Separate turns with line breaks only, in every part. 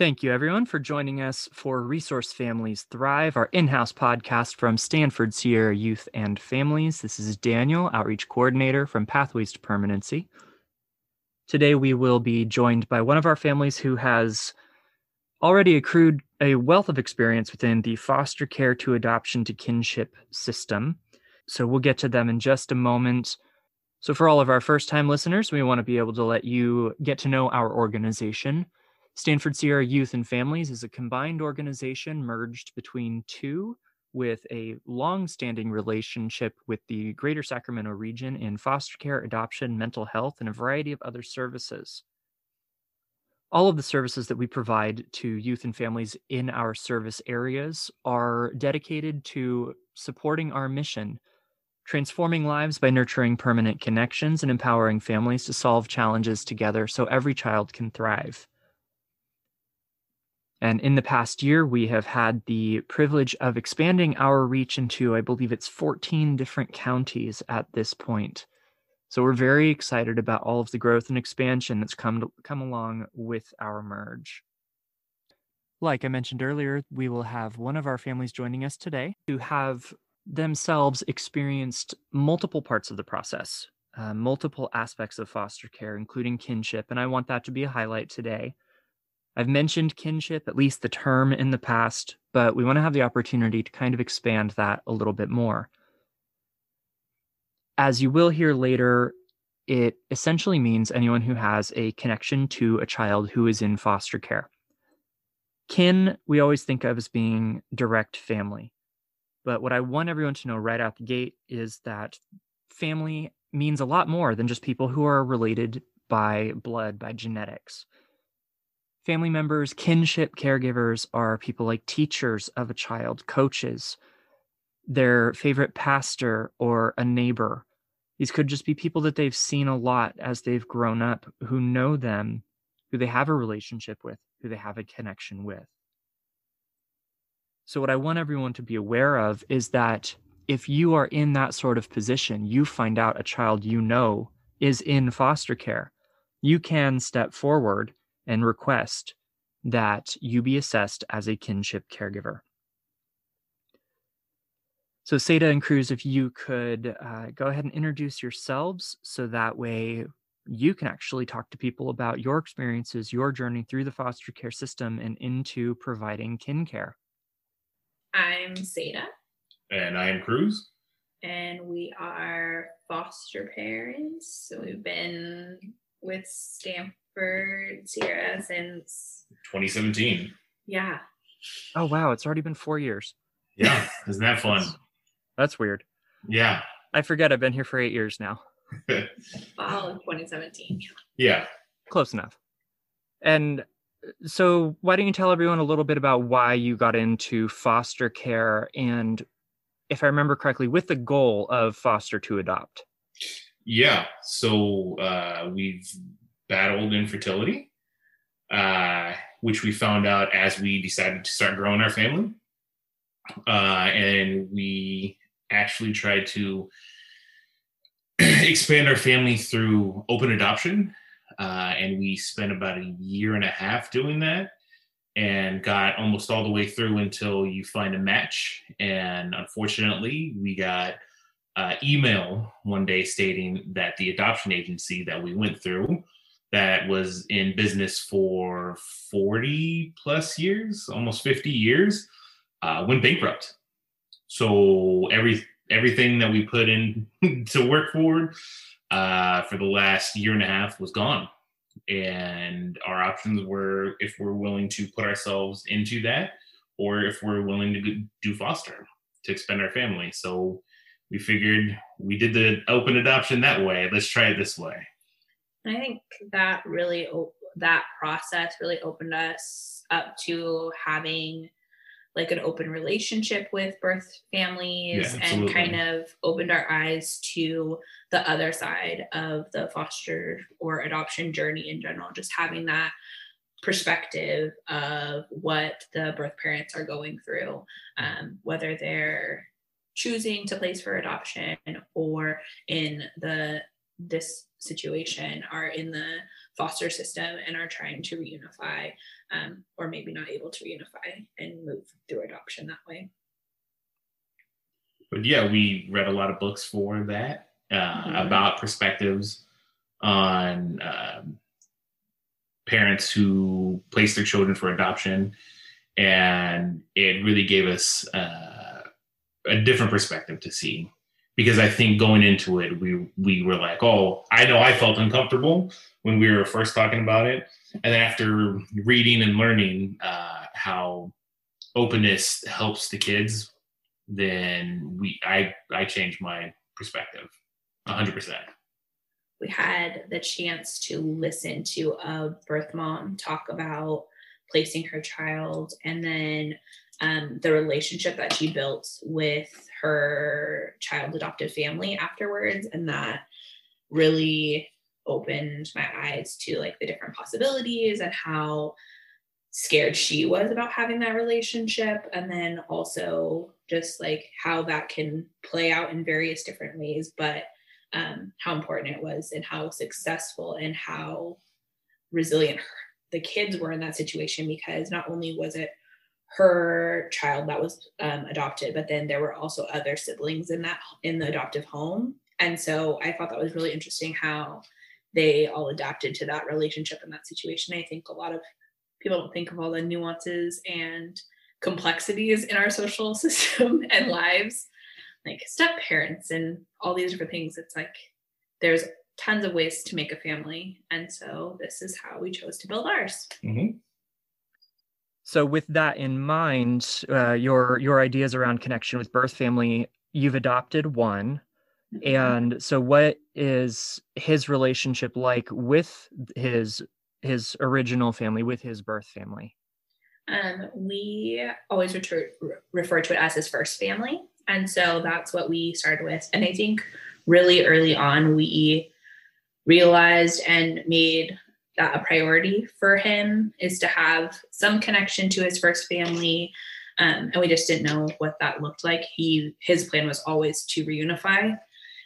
Thank you, everyone, for joining us for Resource Families Thrive, our in house podcast from Stanford Sierra Youth and Families. This is Daniel, Outreach Coordinator from Pathways to Permanency. Today, we will be joined by one of our families who has already accrued a wealth of experience within the foster care to adoption to kinship system. So, we'll get to them in just a moment. So, for all of our first time listeners, we want to be able to let you get to know our organization. Stanford Sierra Youth and Families is a combined organization merged between two with a long standing relationship with the greater Sacramento region in foster care, adoption, mental health, and a variety of other services. All of the services that we provide to youth and families in our service areas are dedicated to supporting our mission, transforming lives by nurturing permanent connections and empowering families to solve challenges together so every child can thrive. And in the past year, we have had the privilege of expanding our reach into, I believe it's 14 different counties at this point. So we're very excited about all of the growth and expansion that's come to, come along with our merge. Like I mentioned earlier, we will have one of our families joining us today who have themselves experienced multiple parts of the process, uh, multiple aspects of foster care, including kinship. And I want that to be a highlight today. I've mentioned kinship, at least the term in the past, but we want to have the opportunity to kind of expand that a little bit more. As you will hear later, it essentially means anyone who has a connection to a child who is in foster care. Kin, we always think of as being direct family. But what I want everyone to know right out the gate is that family means a lot more than just people who are related by blood, by genetics. Family members, kinship caregivers are people like teachers of a child, coaches, their favorite pastor, or a neighbor. These could just be people that they've seen a lot as they've grown up, who know them, who they have a relationship with, who they have a connection with. So, what I want everyone to be aware of is that if you are in that sort of position, you find out a child you know is in foster care, you can step forward and request that you be assessed as a kinship caregiver. So, Seda and Cruz, if you could uh, go ahead and introduce yourselves so that way you can actually talk to people about your experiences, your journey through the foster care system and into providing kin care.
I'm Seda.
And I am Cruz.
And we are foster parents. So we've been with Stanford for Sierra since
2017.
Yeah.
Oh wow, it's already been four years.
Yeah, isn't that fun?
That's, that's weird.
Yeah.
I forget I've been here for eight years now.
Fall of 2017.
Yeah.
Close enough. And so why don't you tell everyone a little bit about why you got into foster care and if I remember correctly, with the goal of foster to adopt?
Yeah. So uh, we've battled infertility, uh, which we found out as we decided to start growing our family. Uh, and we actually tried to expand our family through open adoption. Uh, and we spent about a year and a half doing that and got almost all the way through until you find a match. And unfortunately, we got uh, email one day stating that the adoption agency that we went through that was in business for 40 plus years, almost 50 years, uh, went bankrupt. So every everything that we put in to work for uh, for the last year and a half was gone. And our options were if we're willing to put ourselves into that, or if we're willing to do foster to expand our family. So we figured we did the open adoption that way. Let's try it this way.
And I think that really that process really opened us up to having like an open relationship with birth families yeah, and kind of opened our eyes to the other side of the foster or adoption journey in general just having that perspective of what the birth parents are going through um, whether they're choosing to place for adoption or in the this situation are in the foster system and are trying to reunify um, or maybe not able to reunify and move through adoption that way.
But yeah we read a lot of books for that uh, mm-hmm. about perspectives on um, parents who place their children for adoption. And it really gave us uh, a different perspective to see because I think going into it, we we were like, oh, I know I felt uncomfortable when we were first talking about it, and after reading and learning uh, how openness helps the kids, then we I I changed my perspective, hundred percent.
We had the chance to listen to a birth mom talk about placing her child and then um, the relationship that she built with her child adopted family afterwards and that really opened my eyes to like the different possibilities and how scared she was about having that relationship. And then also just like how that can play out in various different ways but um, how important it was and how successful and how resilient the kids were in that situation because not only was it her child that was um, adopted, but then there were also other siblings in that in the adoptive home, and so I thought that was really interesting how they all adapted to that relationship and that situation. I think a lot of people don't think of all the nuances and complexities in our social system and lives, like step parents and all these different things. It's like there's tons of ways to make a family. And so this is how we chose to build ours.
Mm-hmm. So, with that in mind, uh, your your ideas around connection with birth family, you've adopted one, mm-hmm. and so what is his relationship like with his his original family, with his birth family?
Um, we always refer, refer to it as his first family, and so that's what we started with. And I think really early on, we realized and made that a priority for him is to have some connection to his first family. Um, and we just didn't know what that looked like. He his plan was always to reunify,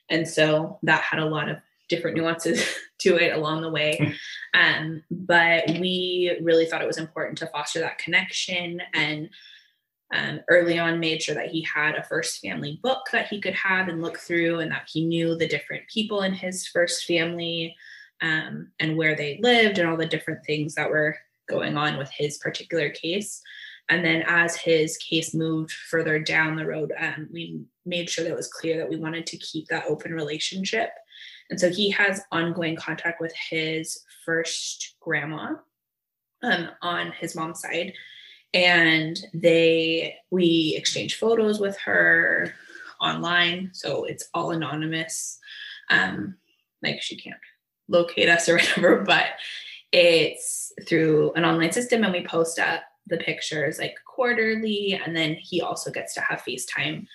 and so that had a lot of different nuances to it along the way. Hmm. Um, but we really thought it was important to foster that connection and um, early on made sure that he had a first family book that he could have and look through and that he knew the different people in his first family um, and where they lived and all the different things that were going on with his particular case. And then as his case moved further down the road um, we made sure that it was clear that we wanted to keep that open relationship. And so he has ongoing contact with his first grandma um, on his mom's side. And they we exchange photos with her online. So it's all anonymous. Um like she can't locate us or whatever but it's through an online system and we post up the pictures like quarterly and then he also gets to have facetime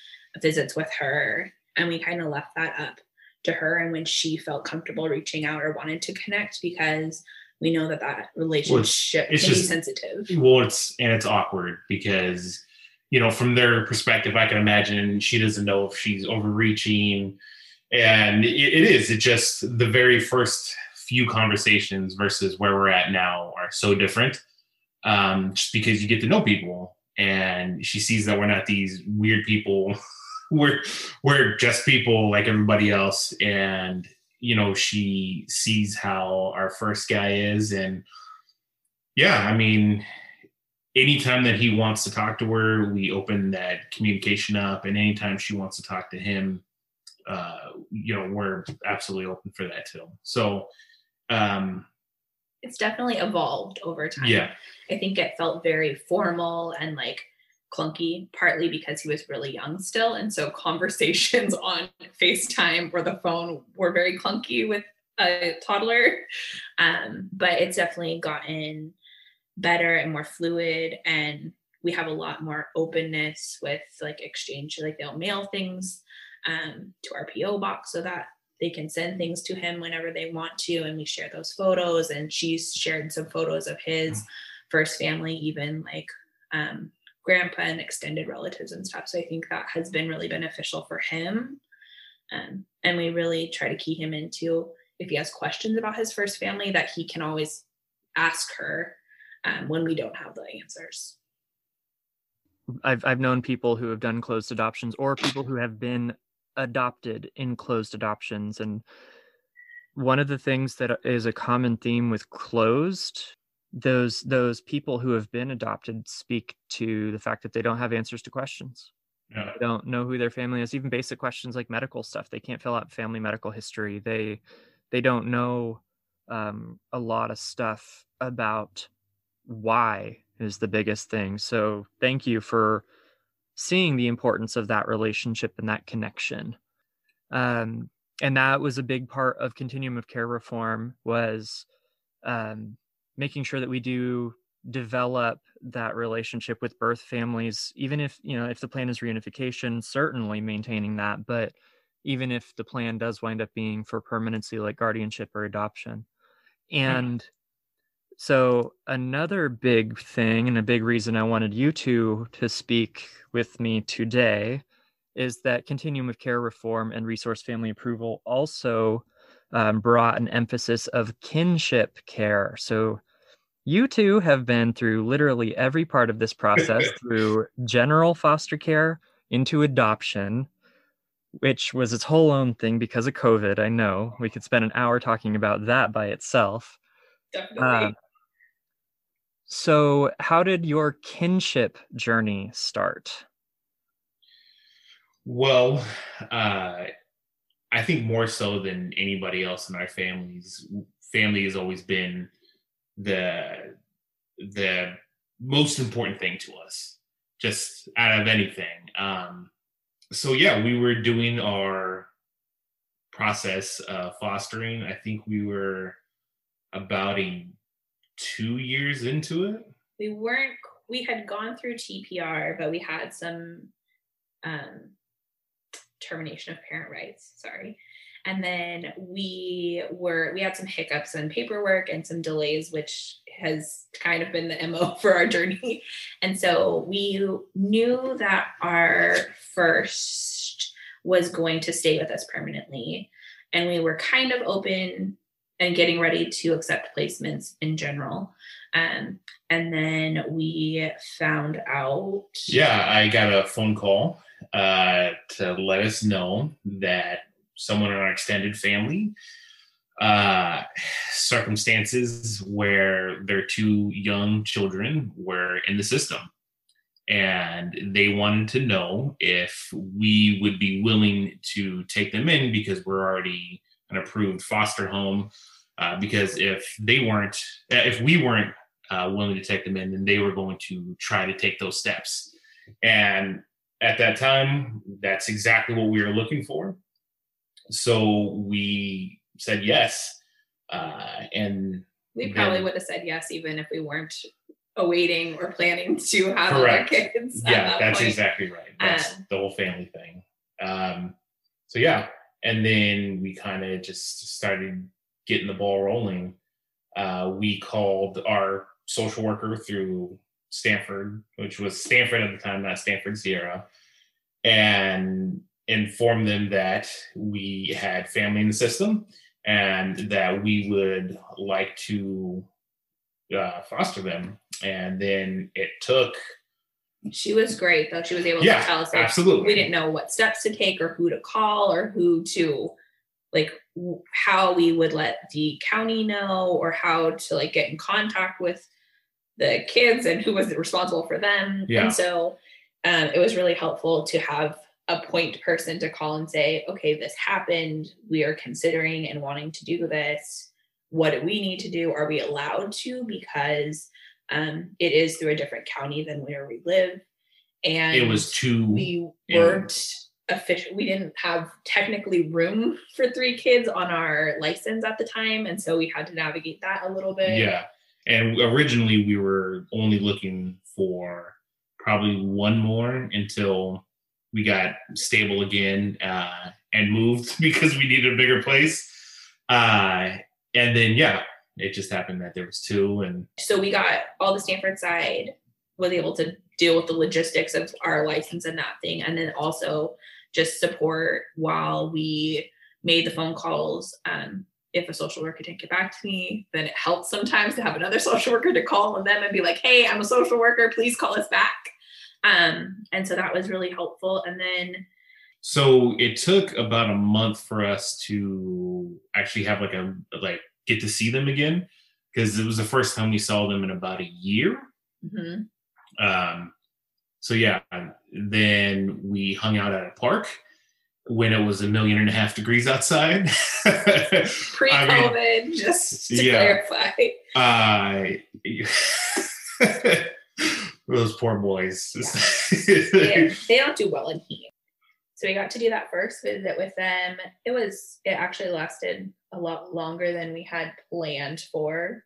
visits with her and we kind of left that up to her and when she felt comfortable reaching out or wanted to connect because we know that that relationship well, it's, it's can just, be sensitive.
Well, it's and it's awkward because you know from their perspective, I can imagine she doesn't know if she's overreaching, and it, is. It just the very first few conversations versus where we're at now are so different. Um, just because you get to know people, and she sees that we're not these weird people. we're we're just people like everybody else, and you know she sees how our first guy is and yeah i mean anytime that he wants to talk to her we open that communication up and anytime she wants to talk to him uh you know we're absolutely open for that too so um
it's definitely evolved over time
yeah
i think it felt very formal and like clunky, partly because he was really young still. And so conversations on FaceTime or the phone were very clunky with a toddler. Um, but it's definitely gotten better and more fluid. And we have a lot more openness with like exchange, like they'll mail things um, to our PO box so that they can send things to him whenever they want to. And we share those photos. And she's shared some photos of his mm. first family, even like um, grandpa and extended relatives and stuff. So I think that has been really beneficial for him. Um, and we really try to key him into if he has questions about his first family, that he can always ask her um, when we don't have the answers.
I've I've known people who have done closed adoptions or people who have been adopted in closed adoptions. And one of the things that is a common theme with closed those those people who have been adopted speak to the fact that they don't have answers to questions. Yeah. they don't know who their family is. Even basic questions like medical stuff they can't fill out family medical history. They they don't know um, a lot of stuff about why is the biggest thing. So thank you for seeing the importance of that relationship and that connection. Um, and that was a big part of continuum of care reform was um, making sure that we do develop that relationship with birth families even if you know if the plan is reunification certainly maintaining that but even if the plan does wind up being for permanency like guardianship or adoption. And so another big thing and a big reason i wanted you two to speak with me today is that continuum of care reform and resource family approval also um, brought an emphasis of kinship care so you two have been through literally every part of this process through general foster care into adoption, which was its whole own thing because of COVID. I know we could spend an hour talking about that by itself.
Definitely. Uh,
so, how did your kinship journey start?
Well, uh, I think more so than anybody else in our families, family has always been the the most important thing to us, just out of anything. Um, so yeah, we were doing our process of fostering. I think we were about a two years into it.
We weren't. We had gone through TPR, but we had some um, termination of parent rights. Sorry, and then we were we had some hiccups and paperwork and some delays which has kind of been the mo for our journey and so we knew that our first was going to stay with us permanently and we were kind of open and getting ready to accept placements in general. Um, and then we found out
yeah i got a phone call uh, to let us know that someone in our extended family uh, circumstances where their two young children were in the system. And they wanted to know if we would be willing to take them in because we're already an approved foster home uh, because if they weren't if we weren't uh, willing to take them in then they were going to try to take those steps and at that time that's exactly what we were looking for so we said yes. Uh, and
we probably then, would have said yes even if we weren't awaiting or planning to have correct. other kids.
Yeah, that that's point. exactly right. That's um, the whole family thing. Um, so yeah, and then we kind of just started getting the ball rolling. Uh, we called our social worker through Stanford, which was Stanford at the time, not Stanford Sierra, and informed them that we had family in the system and that we would like to uh, foster them. And then it took.
She was great, though. She was able
yeah,
to tell us.
Like, absolutely.
We didn't know what steps to take or who to call or who to, like, how we would let the county know or how to, like, get in contact with the kids and who was responsible for them. Yeah. And so um, it was really helpful to have a point person to call and say, okay, this happened. We are considering and wanting to do this. What do we need to do? Are we allowed to? Because um, it is through a different county than where we live. And
it was too.
We weren't official. We didn't have technically room for three kids on our license at the time. And so we had to navigate that a little bit.
Yeah. And originally we were only looking for probably one more until we got stable again uh, and moved because we needed a bigger place. Uh, and then yeah, it just happened that there was two, and
so we got all the Stanford side was able to deal with the logistics of our license and that thing, and then also just support while we made the phone calls um, if a social worker didn't get back to me, then it helps sometimes to have another social worker to call on them and be like, hey, I'm a social worker, please call us back. Um, and so that was really helpful. And then
so it took about a month for us to actually have like a like get to see them again because it was the first time we saw them in about a year. Mm-hmm. Um, so yeah, then we hung out at a park when it was a million and a half degrees outside.
Pre-COVID, I mean, just to yeah.
clarify. Uh, those poor boys.
Yeah. they, they don't do well in heat. So we got to do that first visit with them. It was it actually lasted a lot longer than we had planned for.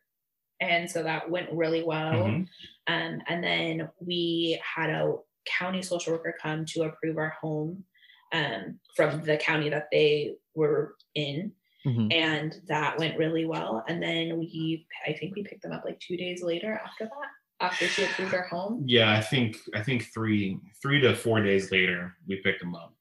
And so that went really well. Mm-hmm. Um, and then we had a county social worker come to approve our home um, from the county that they were in. Mm-hmm. And that went really well. And then we, I think we picked them up like two days later after that, after she approved our home.
Yeah, I think, I think three, three to four days later, we picked them up.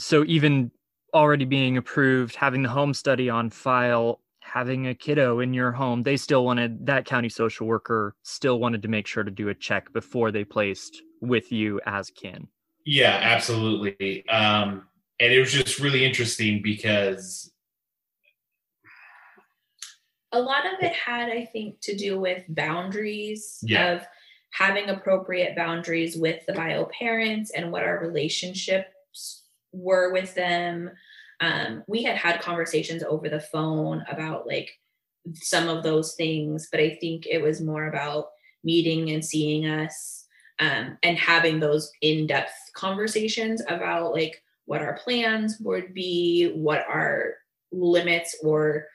So even already being approved, having the home study on file, having a kiddo in your home, they still wanted that county social worker still wanted to make sure to do a check before they placed with you as kin.
Yeah, absolutely. Um, and it was just really interesting because
a lot of it had, I think, to do with boundaries yeah. of having appropriate boundaries with the bio parents and what our relationships were with them. Um, we had had conversations over the phone about like some of those things, but I think it was more about meeting and seeing us um, and having those in-depth conversations about like what our plans would be what our limits or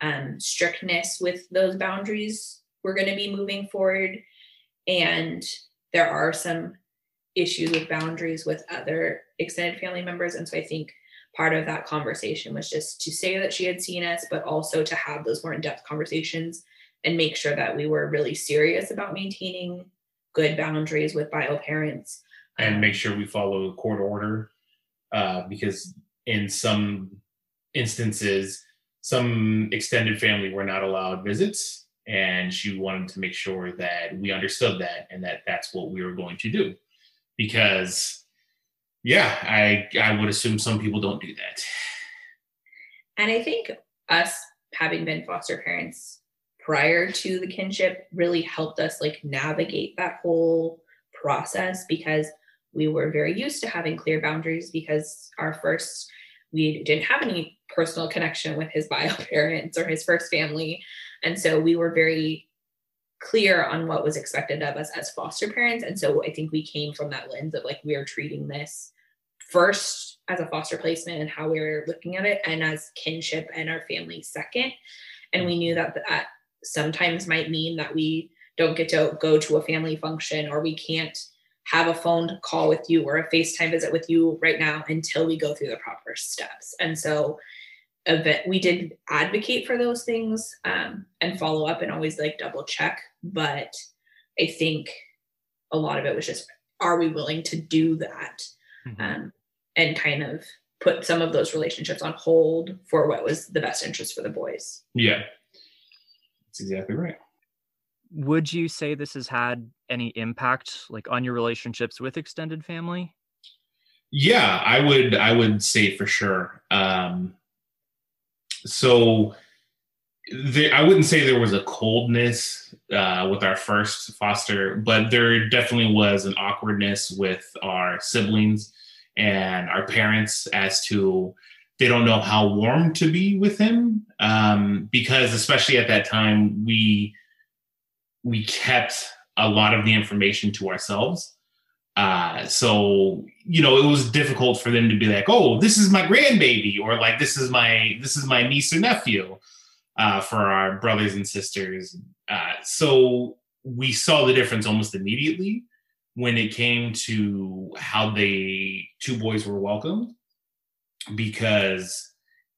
um, strictness with those boundaries we're going to be moving forward and there are some issues with boundaries with other extended family members. And so i think part of that conversation was just to say that she had seen us but also to have those more in-depth conversations and make sure that we were really serious about maintaining good boundaries with bio parents.
And um, make sure we follow the court order uh, because in some instances some extended family were not allowed visits and she wanted to make sure that we understood that and that that's what we were going to do because yeah i i would assume some people don't do that.
And i think us having been foster parents prior to the kinship really helped us like navigate that whole process because we were very used to having clear boundaries because our first we didn't have any personal connection with his bio parents or his first family. And so we were very clear on what was expected of us as foster parents and so i think we came from that lens of like we are treating this first as a foster placement and how we were looking at it and as kinship and our family second and we knew that that sometimes might mean that we don't get to go to a family function or we can't have a phone call with you or a FaceTime visit with you right now until we go through the proper steps. And so event we did advocate for those things um, and follow up and always like double check. But I think a lot of it was just, are we willing to do that? Mm-hmm. Um, and kind of put some of those relationships on hold for what was the best interest for the boys.
Yeah. That's exactly right.
Would you say this has had any impact like on your relationships with extended family?
Yeah, I would I would say for sure. Um so there, I wouldn't say there was a coldness uh, with our first foster, but there definitely was an awkwardness with our siblings and our parents as to they don't know how warm to be with him um, because especially at that time we we kept a lot of the information to ourselves uh, so you know it was difficult for them to be like oh this is my grandbaby or like this is my this is my niece or nephew uh, for our brothers and sisters. Uh, so we saw the difference almost immediately when it came to how they two boys were welcomed. Because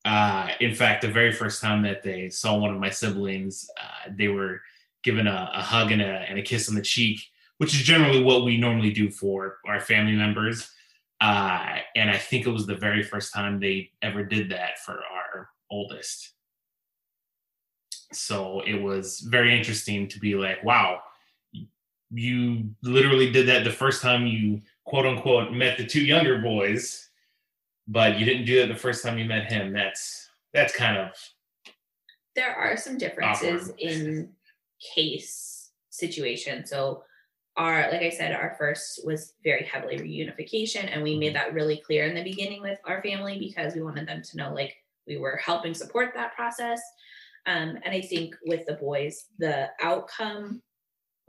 uh, in fact the very first time that they saw one of my siblings uh, they were given a, a hug and a, and a, kiss on the cheek which is generally what we normally do for our family members uh, and i think it was the very first time they ever did that for our oldest. So it was very interesting to be like, wow, you literally did that the first time you quote unquote met the two younger boys, but you didn't do that the first time you met him. That's that's kind of
there are some differences awkward. in case situation. So our like I said, our first was very heavily reunification, and we made mm-hmm. that really clear in the beginning with our family because we wanted them to know like we were helping support that process. Um, and I think with the boys, the outcome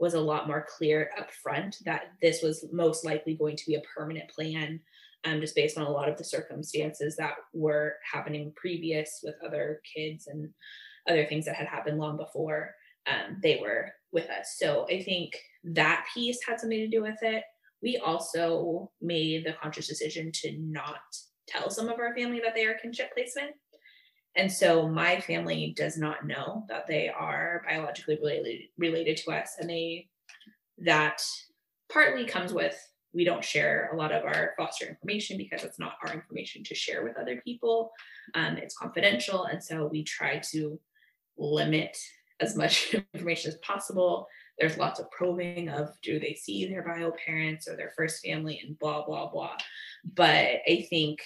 was a lot more clear up front that this was most likely going to be a permanent plan, um, just based on a lot of the circumstances that were happening previous with other kids and other things that had happened long before um, they were with us. So I think that piece had something to do with it. We also made the conscious decision to not tell some of our family that they are kinship placement. And so my family does not know that they are biologically related related to us. And they that partly comes with we don't share a lot of our foster information because it's not our information to share with other people. Um, it's confidential. And so we try to limit as much information as possible. There's lots of probing of do they see their bio parents or their first family and blah, blah, blah. But I think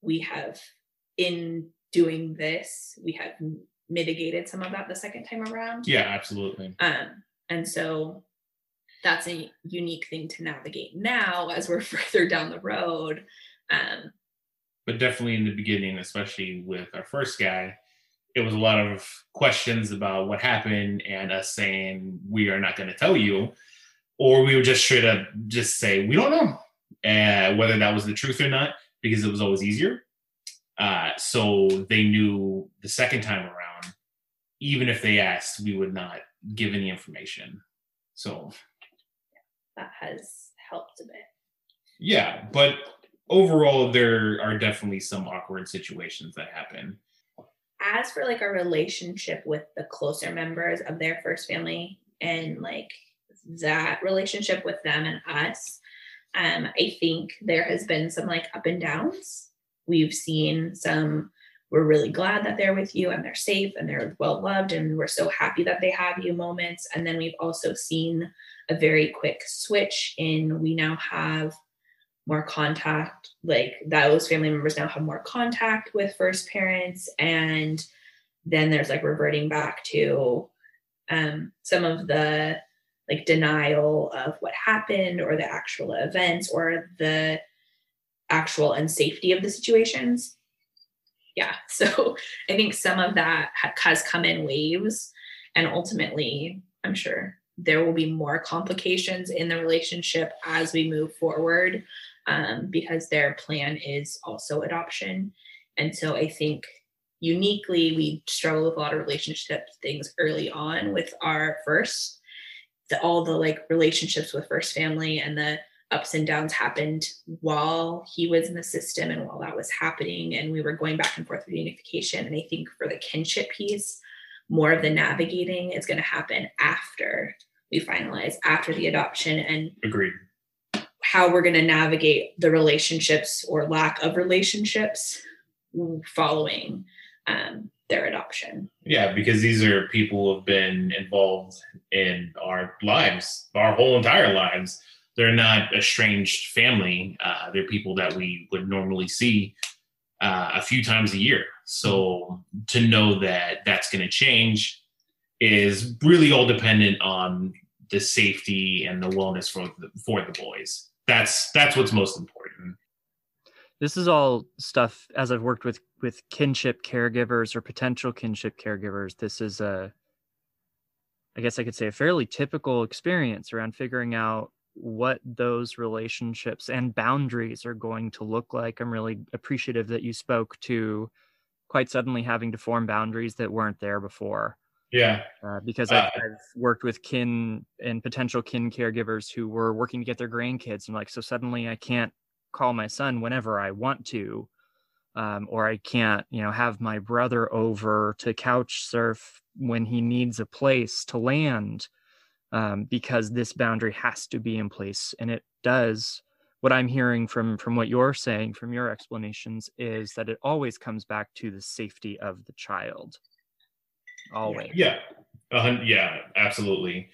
we have, in doing this, we have mitigated some of that the second time around.
Yeah, absolutely.
Um, and so that's a unique thing to navigate now as we're further down the road. Um,
but definitely in the beginning, especially with our first guy, it was a lot of questions about what happened and us saying we are not going to tell you or we would just straight up just say we don't know uh, whether that was the truth or not because it was always easier. Uh, so they knew the second time around even if they asked we would not give any information. So
that has helped a bit.
Yeah but overall there are definitely some awkward situations that happen
as for like a relationship with the closer members of their first family and like that relationship with them and us. Um i think there has been some like up and downs. We've seen some we're really glad that they're with you and they're safe and they're well loved and we're so happy that they have you moments. And then we've also seen a very quick switch in we now have more contact like those family members now have more contact with first parents and then there's like reverting back to um, some of the like denial of what happened or the actual events or the actual unsafety of the situations. Yeah so i think some of that has come in waves and ultimately i'm sure there will be more complications in the relationship as we move forward um, because their plan is also adoption. And so I think uniquely we struggle with a lot of relationship things early on with our first. The, all the like relationships with first family and the ups and downs happened while he was in the system and while that was happening and we were going back and forth with unification and i think for the kinship piece more of the navigating is going to happen after we finalize after the adoption and
agreed
how we're going to navigate the relationships or lack of relationships following um, their adoption.
Yeah, because these are people who have been involved in our lives, our whole entire lives. They're not estranged family. Uh, they're people that we would normally see uh, a few times a year. So to know that that's going to change is really all dependent on the safety and the wellness for the, for the boys that's that's what's most important.
This is all stuff as i've worked with with kinship caregivers or potential kinship caregivers this is a i guess i could say a fairly typical experience around figuring out what those relationships and boundaries are going to look like. I'm really appreciative that you spoke to quite suddenly having to form boundaries that weren't there before
yeah.
Uh, because I've, uh, I've, worked with kin and potential kin caregivers who were working to get their grandkids. And like, so suddenly I can't call my son whenever I want to, um, or I can't, you know, have my brother over to couch surf when he needs a place to land, um, because this boundary has to be in place, and it does what I'm hearing from from what you're saying from your explanations is that it always comes back to the safety of the child. Always.
Yeah. Uh, yeah, absolutely.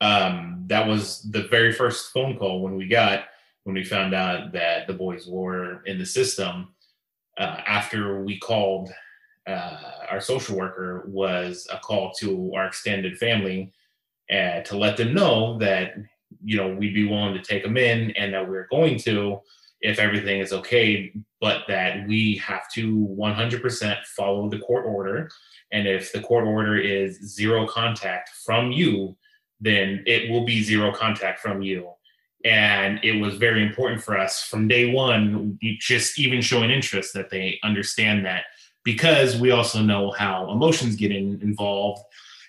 Um, that was the very first phone call when we got when we found out that the boys were in the system. Uh, after we called, uh, our social worker was a call to our extended family uh, to let them know that you know we'd be willing to take them in and that we're going to if everything is okay but that we have to 100% follow the court order. And if the court order is zero contact from you then it will be zero contact from you. And it was very important for us from day one just even showing interest that they understand that because we also know how emotions get in, involved.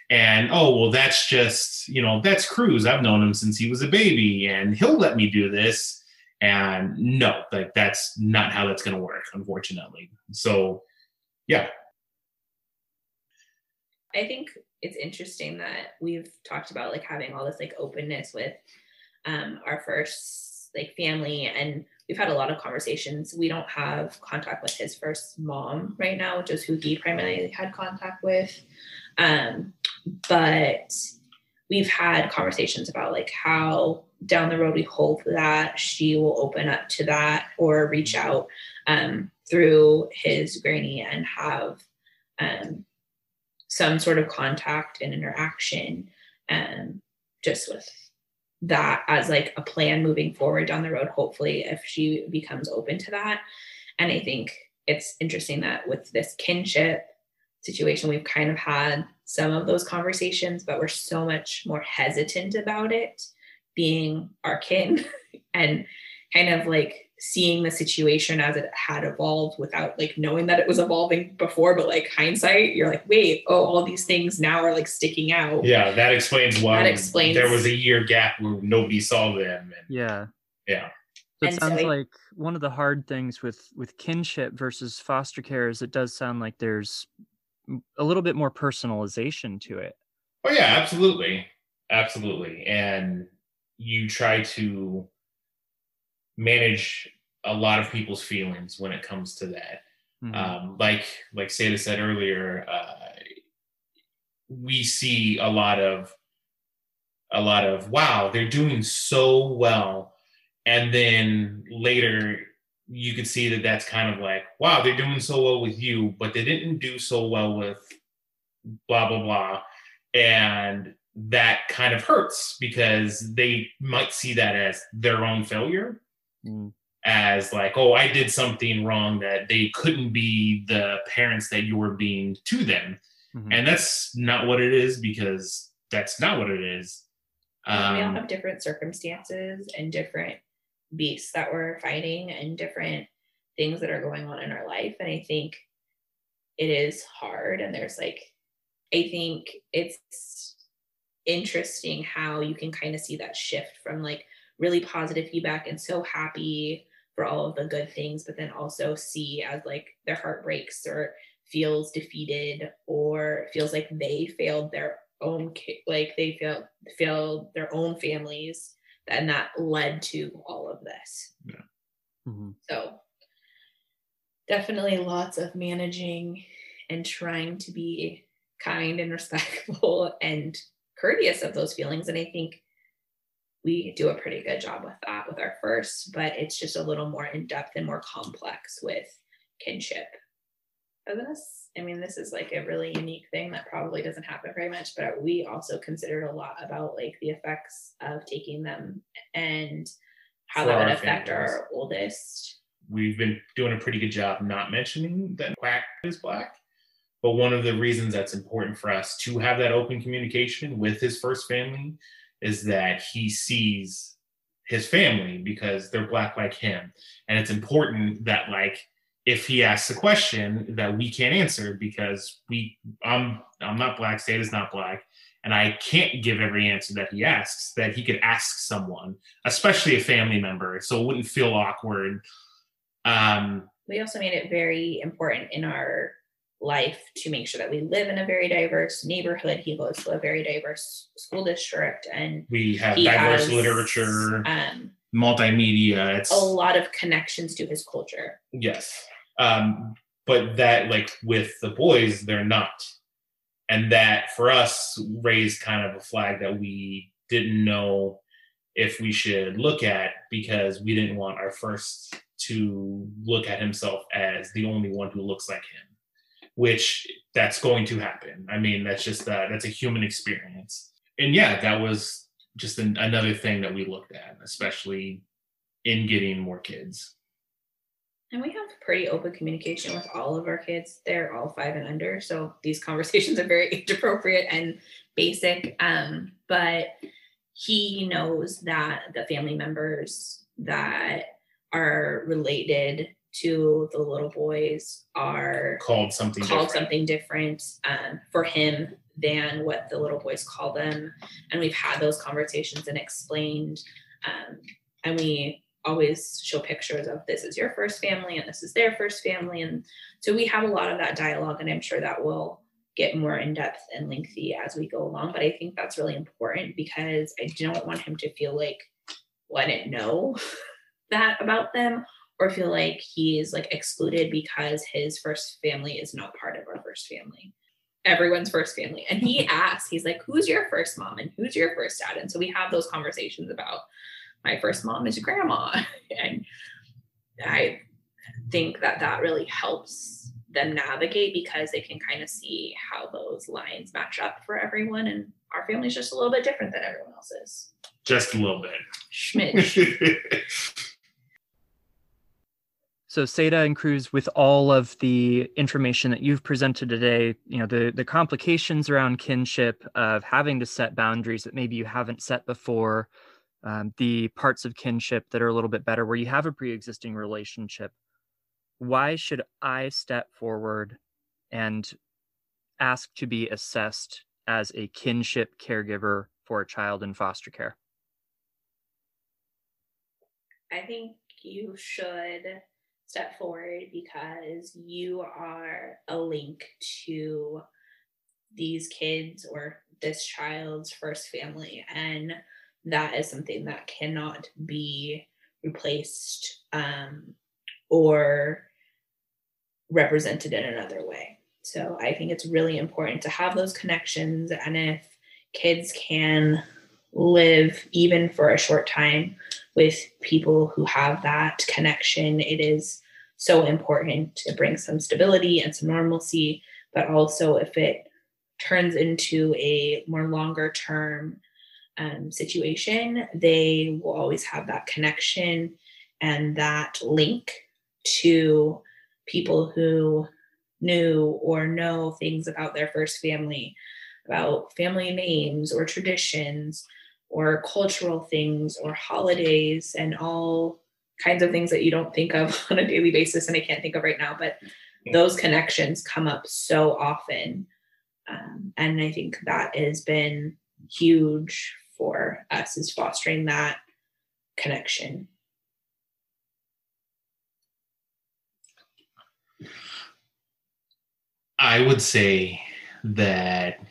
And oh well that's just you know that's cruz. I've known him since he was a baby and he'll let me do this and no like that's not how that's going to work unfortunately. So yeah.
I think it's interesting that we've talked about like having all this like openness with um our first like family and we've had a lot of conversations. We don't have contact with his first mom right now which is who he primarily had contact with. Um but we've had conversations about like how down the road we hope that she will open up to that or reach out um, through his granny and have um, some sort of contact and interaction um, just with that as like a plan moving forward down the road hopefully if she becomes open to that. And i think it's interesting that with this kinship situation. We've kind of had some of those conversations, but we're so much more hesitant about it being our kin and kind of like seeing the situation as it had evolved without like knowing that it was evolving before. But like hindsight you're like wait oh all these things now are like sticking out.
Yeah that explains why that explains there was a year gap where nobody saw them
and, yeah.
Yeah.
So it and sounds so I, like one of the hard things with with kinship versus foster care is it does sound like there's a little bit more personalization to it.
Oh yeah, absolutely. Absolutely. And you try to manage a lot of people's feelings when it comes to that. Mm-hmm. Um, like like Seda said earlier, uh, we see a lot of a lot of wow, they're doing so well, and then later you could see that that's kind of like, wow, they're doing so well with you, but they didn't do so well with blah, blah, blah. And that kind of hurts because they might see that as their own failure. Mm. As like, oh, I did something wrong that they couldn't be the parents that you were being to them. Mm-hmm. And that's not what it is because that's not what it is.
Um, we all um, have different circumstances and different beasts that we're fighting and different things that are going on in our life. And I think it is hard. And there's like, I think it's interesting how you can kind of see that shift from like really positive feedback and so happy for all of the good things, but then also see as like their heart breaks or feels defeated or feels like they failed their own like they failed failed their own families and that led to all of this.
Yeah.
Mm-hmm. So definitely lots of managing and trying to be kind and respectful and courteous of those feelings. And I think we do a pretty good job with that with our first, but it's just a little more in depth and more complex with kinship. This I mean, this is like a really unique thing that probably doesn't happen very much, but we also considered a lot about like the effects of taking them and how For that would affect families. our oldest.
We've been doing a pretty good job not mentioning that Quack is black. But one of the reasons that's important for us to have that open communication with his first family is that he sees his family because they're black like him. And it's important that like if he asks a question that we can't answer because we I'm I'm not black, Seda is not black, and I can't give every answer that he asks, that he could ask someone, especially a family member, so it wouldn't feel awkward. Um,
we also made it very important in our life to make sure that we live in a very diverse neighborhood. He goes to a very diverse school district, and
we have diverse has, literature.
Um,
multimedia. It's
a lot of connections to his culture.
Yes. Um, but that like with the boys, they're not. And that for us raised kind of a flag that we didn't know if we should look at because we didn't want our first to look at himself as the only one who looks like him which that's going to happen. I mean that's just that that's a human experience. And yeah that was just an, another thing that we looked at especially in getting more kids
and we have pretty open communication with all of our kids they're all five and under so these conversations are very age appropriate and basic um, but he knows that the family members that are related to the little boys are
called something
called
different.
something different um, for him than what the little boys call them and we've had those conversations and explained um, and we always show pictures of this is your first family and this is their first family and so we have a lot of that dialogue and i'm sure that will get more in depth and lengthy as we go along. But I think that's really important because I don't want him to feel like, well, I didn't know that about them or feel like he's like excluded because his first family is not part of our first family. Everyone's first family. And he asks, he's like, who's your first mom and who's your first dad? And so we have those conversations about my first mom is grandma. and I think that that really helps them navigate because they can kind of see how those lines match up for everyone. And our family's just a little bit different than everyone else's.
Just a little bit.
Schmidt.
So Seda and Cruz, with all of the information that you've presented today, you know, the, the complications around kinship of having to set boundaries that maybe you haven't set before, um, the parts of kinship that are a little bit better where you have a pre-existing relationship why should I step forward and ask to be assessed as a kinship caregiver for a child in foster care?
I think you should step forward because you are a link to these kids or this child's first family. And that is something that cannot be replaced um, or represented in another way. So I think it's really important to have those connections. And if kids can live even for a short time with people who have that connection, it is so important. to bring some stability and some normalcy, but also if it turns into a more longer term um, situation, they will always have that connection and that link to people who knew or know things about their first family, about family names or traditions or cultural things or holidays and all kinds of things that you don't think of on a daily basis and I can't think of right now, but those connections come up so often. Um, and I think that has been huge for us is fostering that connection.
I would say that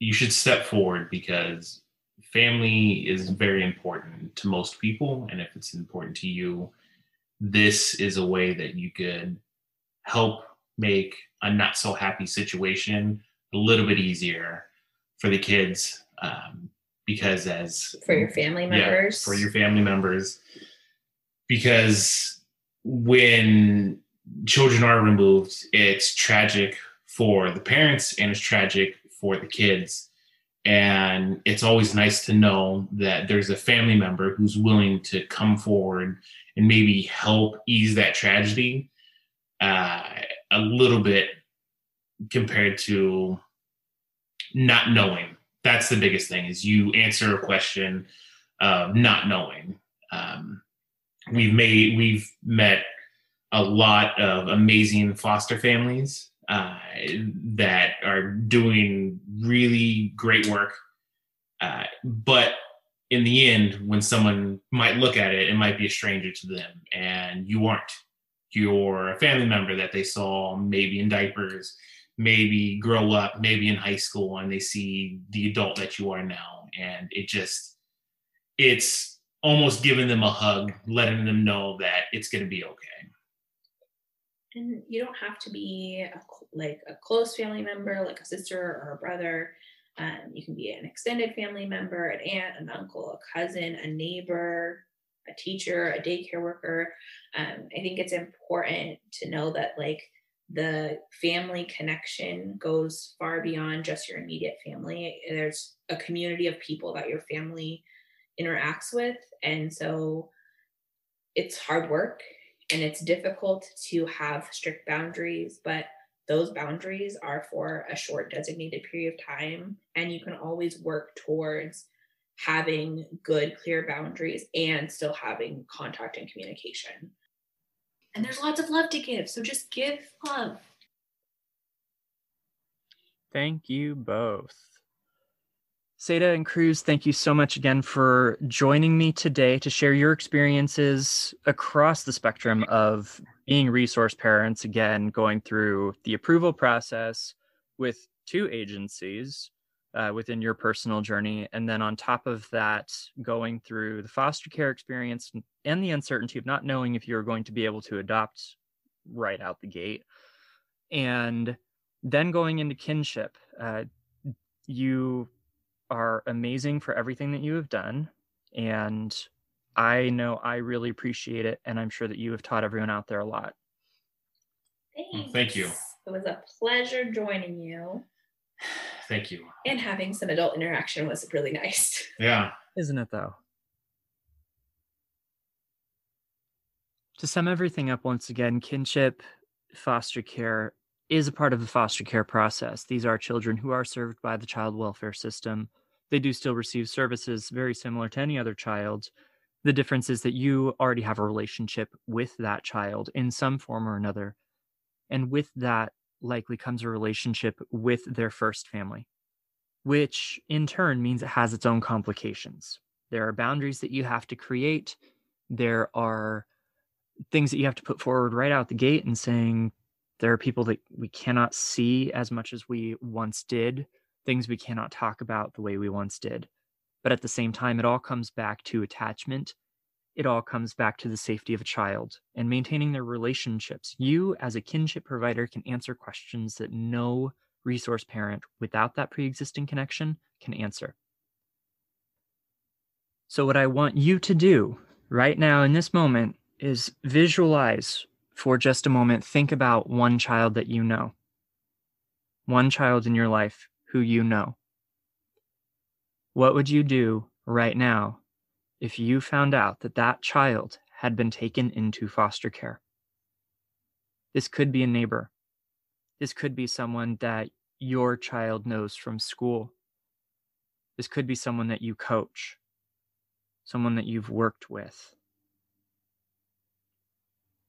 you should step forward because family is very important to most people. And if it's important to you, this is a way that you could help make a not so happy situation a little bit easier for the kids. Um, because as
for your family members,
yeah, for your family members, because when children are removed, it's tragic for the parents and it's tragic for the kids. And it's always nice to know that there's a family member who's willing to come forward and maybe help ease that tragedy uh, a little bit compared to not knowing. That's the biggest thing is you answer a question of not knowing. Um, we've made we've met a lot of amazing foster families uh, that are doing really great work. Uh, but in the end, when someone might look at it, it might be a stranger to them, and you aren't. You're a family member that they saw maybe in diapers, maybe grow up, maybe in high school, and they see the adult that you are now, and it just it's almost giving them a hug, letting them know that it's going to be okay.
And you don't have to be a, like a close family member, like a sister or a brother. Um, you can be an extended family member, an aunt, an uncle, a cousin, a neighbor, a teacher, a daycare worker. Um, I think it's important to know that like the family connection goes far beyond just your immediate family. There's a community of people that your family interacts with. And so it's hard work and it's difficult to have strict boundaries, but those boundaries are for a short designated period of time. And you can always work towards having good, clear boundaries and still having contact and communication. And there's lots of love to give. So just give love.
Thank you both. Seda and Cruz, thank you so much again for joining me today to share your experiences across the spectrum of being resource parents, again, going through the approval process with two agencies uh, within your personal journey. And then on top of that, going through the foster care experience and the uncertainty of not knowing if you're going to be able to adopt right out the gate. And then going into kinship, uh, you are amazing for everything that you have done. And I know I really appreciate it. And I'm sure that you have taught everyone out there a lot.
Thanks.
Thank you.
It was a pleasure joining you.
Thank you.
And having some adult interaction was really nice.
Yeah.
Isn't it though? To sum everything up once again, kinship, foster care is a part of the foster care process. These are children who are served by the child welfare system they do still receive services very similar to any other child. The difference is that you already have a relationship with that child in some form or another. And with that likely comes a relationship with their first family, which in turn means it has its own complications. There are boundaries that you have to create. There are things that you have to put forward right out the gate and saying there are people that we cannot see as much as we once did things we cannot talk about the way we once did. But at the same time, it all comes back to attachment. It all comes back to the safety of a child and maintaining their relationships. You, as a kinship provider, can answer questions that no resource parent without that pre existing connection can answer. So, what I want you to do right now in this moment is visualize for just a moment, think about one child that you know, one child in your life who you know. What would you do right now if you found out that that child had been taken into foster care? This could be a neighbor. This could be someone that your child knows from school. This could be someone that you coach, someone that you've worked with.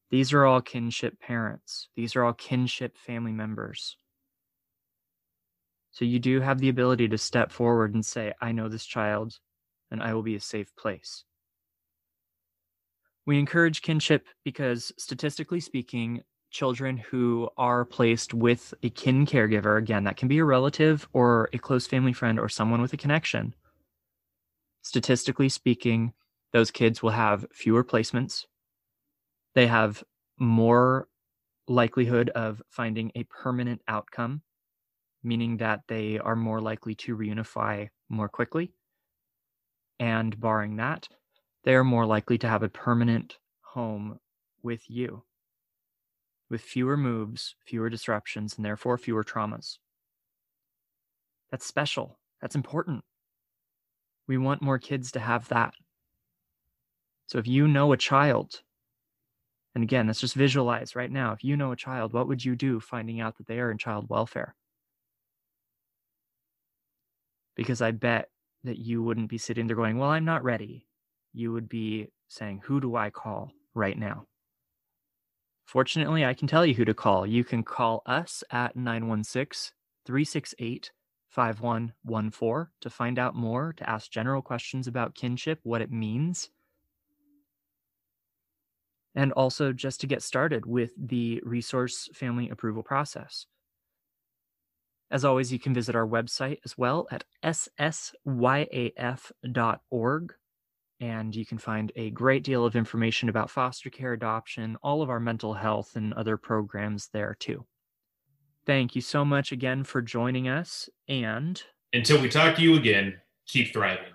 These are all kinship parents. These are all kinship family members. So you do have the ability to step forward and say, I know this child and I will be a safe place. We encourage kinship because, statistically speaking, children who are placed with a kin caregiver, again, that can be a relative or a close family friend or someone with a connection, statistically speaking, those kids will have fewer placements. They have more likelihood of finding a permanent outcome meaning that they are more likely to reunify more quickly. And barring that, they are more likely to have a permanent home with you, with fewer moves, fewer disruptions, and therefore fewer traumas. That's special. That's important. We want more kids to have that. So if you know a child, and again, let's just visualize right now. If you know a child, what would you do finding out that they are in child welfare? because I bet that you wouldn't be sitting there going, Well, I'm not ready. You would be saying, Who do I call right now? Fortunately, I can tell you who to call. You can call us at 916 368 5114 to find out more, to ask general questions about kinship, what it means, and also just to get started with the resource family approval process. As always, you can visit our website as well at ssyaf.org and you can find a great deal of information about foster care adoption, all of our mental health, and other programs there too. Thank you so much again for joining us. And
until we talk to you again, keep thriving.